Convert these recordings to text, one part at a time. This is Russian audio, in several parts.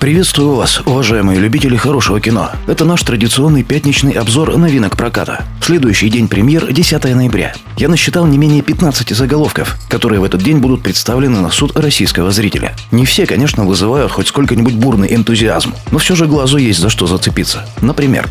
Приветствую вас, уважаемые любители хорошего кино. Это наш традиционный пятничный обзор новинок проката. Следующий день премьер – 10 ноября. Я насчитал не менее 15 заголовков, которые в этот день будут представлены на суд российского зрителя. Не все, конечно, вызывают хоть сколько-нибудь бурный энтузиазм, но все же глазу есть за что зацепиться. Например,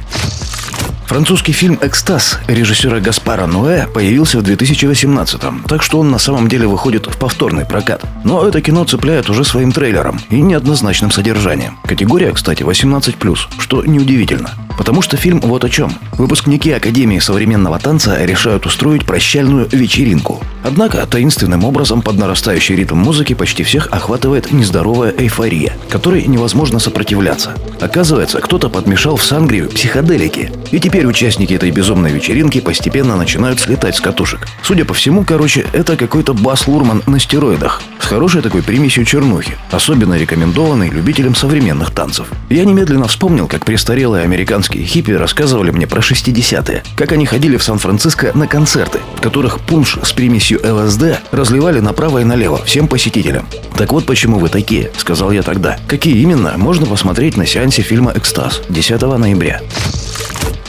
Французский фильм «Экстаз» режиссера Гаспара Ноэ появился в 2018-м, так что он на самом деле выходит в повторный прокат. Но это кино цепляет уже своим трейлером и неоднозначным содержанием. Категория, кстати, 18+, что неудивительно. Потому что фильм вот о чем. Выпускники Академии современного танца решают устроить прощальную вечеринку. Однако таинственным образом под нарастающий ритм музыки почти всех охватывает нездоровая эйфория, которой невозможно сопротивляться. Оказывается, кто-то подмешал в сангрию психоделики, и теперь участники этой безумной вечеринки постепенно начинают слетать с катушек. Судя по всему, короче, это какой-то Бас Лурман на стероидах, с хорошей такой примесью чернухи, особенно рекомендованный любителям современных танцев. Я немедленно вспомнил, как престарелые американские хиппи рассказывали мне про 60-е, как они ходили в Сан-Франциско на концерты, в которых пунш с примесью ЛСД разливали направо и налево всем посетителям. Так вот почему вы такие, сказал я тогда. Какие именно, можно посмотреть на сеансе фильма «Экстаз» 10 ноября.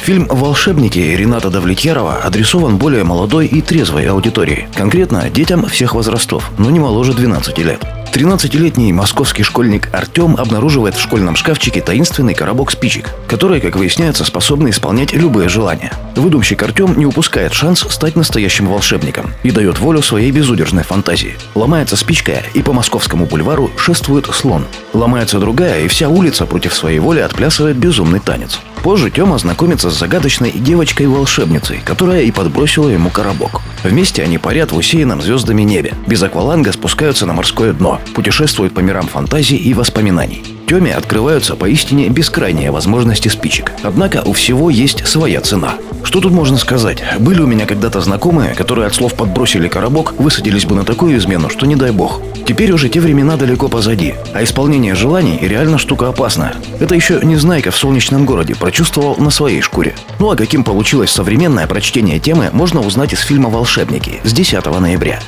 Фильм «Волшебники» Рената Давлетьярова адресован более молодой и трезвой аудитории, конкретно детям всех возрастов, но не моложе 12 лет. 13-летний московский школьник Артем обнаруживает в школьном шкафчике таинственный коробок спичек, которые, как выясняется, способны исполнять любые желания. Выдумщик Артем не упускает шанс стать настоящим волшебником и дает волю своей безудержной фантазии. Ломается спичка, и по московскому бульвару шествует слон. Ломается другая, и вся улица против своей воли отплясывает безумный танец. Позже Тёма знакомится с загадочной девочкой-волшебницей, которая и подбросила ему коробок. Вместе они парят в усеянном звездами небе. Без акваланга спускаются на морское дно, путешествуют по мирам фантазий и воспоминаний. Тёме открываются поистине бескрайние возможности спичек. Однако у всего есть своя цена. Что тут можно сказать? Были у меня когда-то знакомые, которые от слов подбросили коробок, высадились бы на такую измену, что не дай бог. Теперь уже те времена далеко позади, а исполнение желаний реально штука опасная. Это еще Незнайка в солнечном городе прочувствовал на своей шкуре. Ну а каким получилось современное прочтение темы, можно узнать из фильма «Волшебники» с 10 ноября.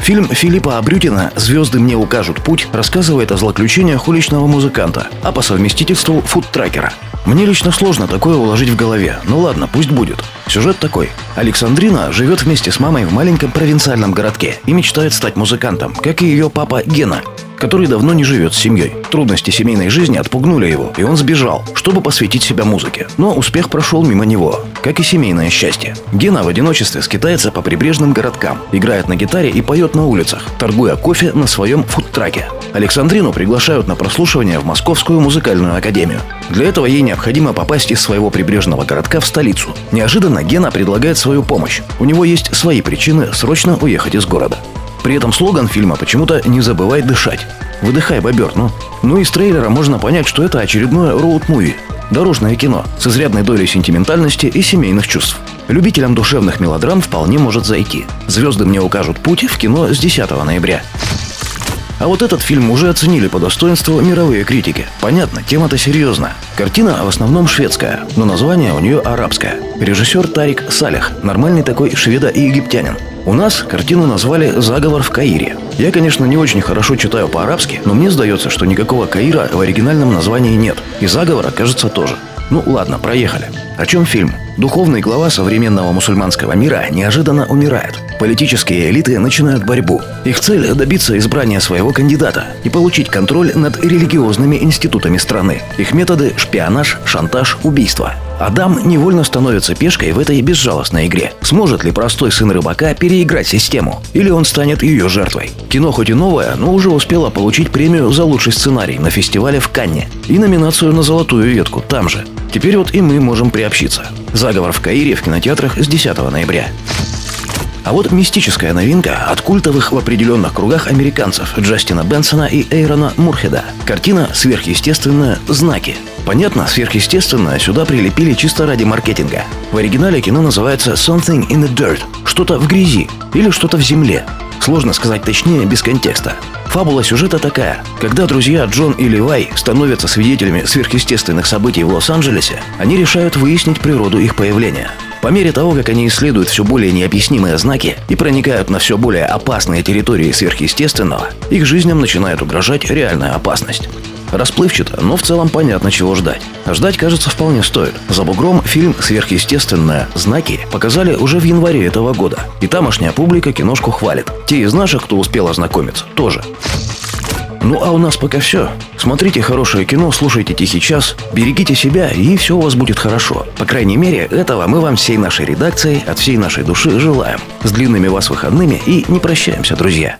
Фильм Филиппа Абрютина «Звезды мне укажут путь» рассказывает о злоключениях уличного музыканта, а по совместительству фудтракера. Мне лично сложно такое уложить в голове. Ну ладно, пусть будет. Сюжет такой. Александрина живет вместе с мамой в маленьком провинциальном городке и мечтает стать музыкантом, как и ее папа Гена, который давно не живет с семьей. Трудности семейной жизни отпугнули его, и он сбежал, чтобы посвятить себя музыке. Но успех прошел мимо него, как и семейное счастье. Гена в одиночестве скитается по прибрежным городкам, играет на гитаре и поет на улицах, торгуя кофе на своем фудтраке. Александрину приглашают на прослушивание в Московскую музыкальную академию. Для этого ей необходимо попасть из своего прибрежного городка в столицу. Неожиданно Гена предлагает свою помощь. У него есть свои причины срочно уехать из города. При этом слоган фильма почему-то «Не забывай дышать». Выдыхай, бобер, ну. Ну из трейлера можно понять, что это очередное роуд-муви. Дорожное кино с изрядной долей сентиментальности и семейных чувств. Любителям душевных мелодрам вполне может зайти. Звезды мне укажут путь в кино с 10 ноября. А вот этот фильм уже оценили по достоинству мировые критики. Понятно, тема-то серьезная. Картина в основном шведская, но название у нее арабское. Режиссер Тарик Салях, нормальный такой шведа и египтянин. У нас картину назвали «Заговор в Каире». Я, конечно, не очень хорошо читаю по-арабски, но мне сдается, что никакого Каира в оригинальном названии нет. И заговора, кажется, тоже. Ну ладно, проехали. О чем фильм? Духовный глава современного мусульманского мира неожиданно умирает. Политические элиты начинают борьбу. Их цель – добиться избрания своего кандидата и получить контроль над религиозными институтами страны. Их методы – шпионаж, шантаж, убийство. Адам невольно становится пешкой в этой безжалостной игре. Сможет ли простой сын рыбака переиграть систему? Или он станет ее жертвой? Кино хоть и новое, но уже успело получить премию за лучший сценарий на фестивале в Канне и номинацию на золотую ветку там же. Теперь вот и мы можем приобщиться. Заговор в Каире в кинотеатрах с 10 ноября. А вот мистическая новинка от культовых в определенных кругах американцев Джастина Бенсона и Эйрона Мурхеда. Картина «Сверхъестественное. Знаки». Понятно, сверхъестественное сюда прилепили чисто ради маркетинга. В оригинале кино называется «Something in the Dirt» – что-то в грязи или что-то в земле. Сложно сказать точнее без контекста. Фабула сюжета такая. Когда друзья Джон и Левай становятся свидетелями сверхъестественных событий в Лос-Анджелесе, они решают выяснить природу их появления. По мере того, как они исследуют все более необъяснимые знаки и проникают на все более опасные территории сверхъестественного, их жизням начинает угрожать реальная опасность. Расплывчато, но в целом понятно, чего ждать. Ждать, кажется, вполне стоит. За бугром фильм «Сверхъестественное. Знаки» показали уже в январе этого года. И тамошняя публика киношку хвалит. Те из наших, кто успел ознакомиться, тоже. Ну а у нас пока все. Смотрите хорошее кино, слушайте «Тихий час», берегите себя, и все у вас будет хорошо. По крайней мере, этого мы вам всей нашей редакцией от всей нашей души желаем. С длинными вас выходными и не прощаемся, друзья.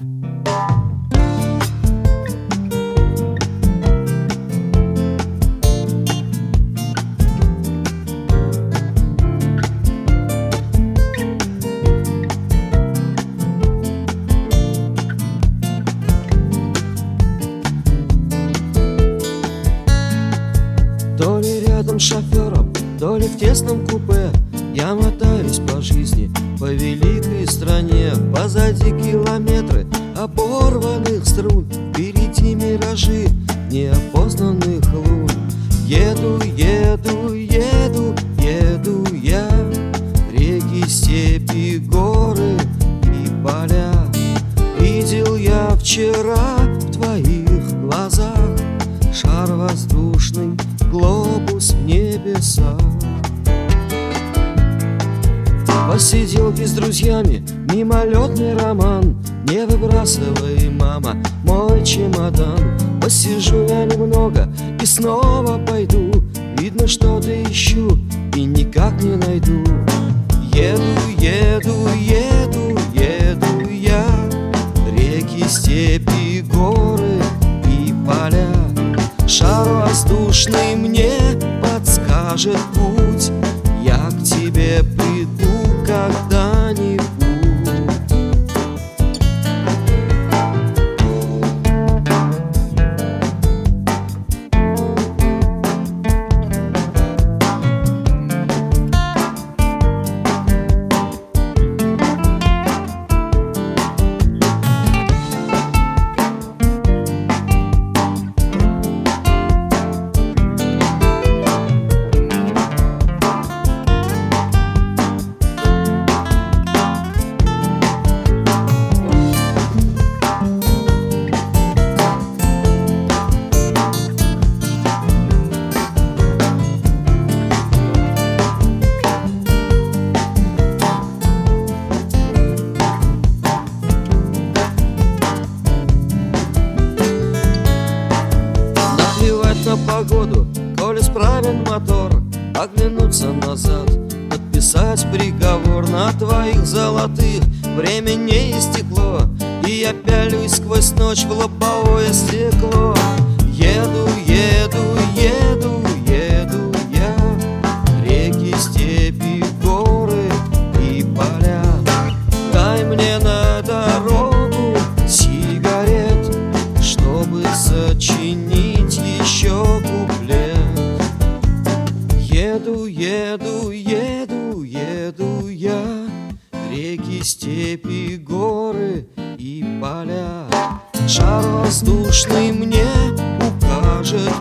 Позади километры оборванных струн Впереди миражи неопознанных лун. Еду, еду, еду, еду я Реки, степи, горы и поля. Видел я вчера в твоих глазах Шар воздушный глобус в небесах Посиделки с друзьями, мимолетный роман. Не выбрасывай, мама, мой чемодан. Посижу я немного и снова пойду. Видно, что-то ищу и никак не найду. Еду, еду, еду, еду я. Реки, степи, горы и поля. Шар воздушный мне подскажет путь jak da Оглянуться назад, подписать приговор На твоих золотых. Время не истекло И я пялюсь сквозь ночь в лобовое стекло Еду, еду, еду, я. Реки, степи, горы и поля. Шар воздушный мне укажет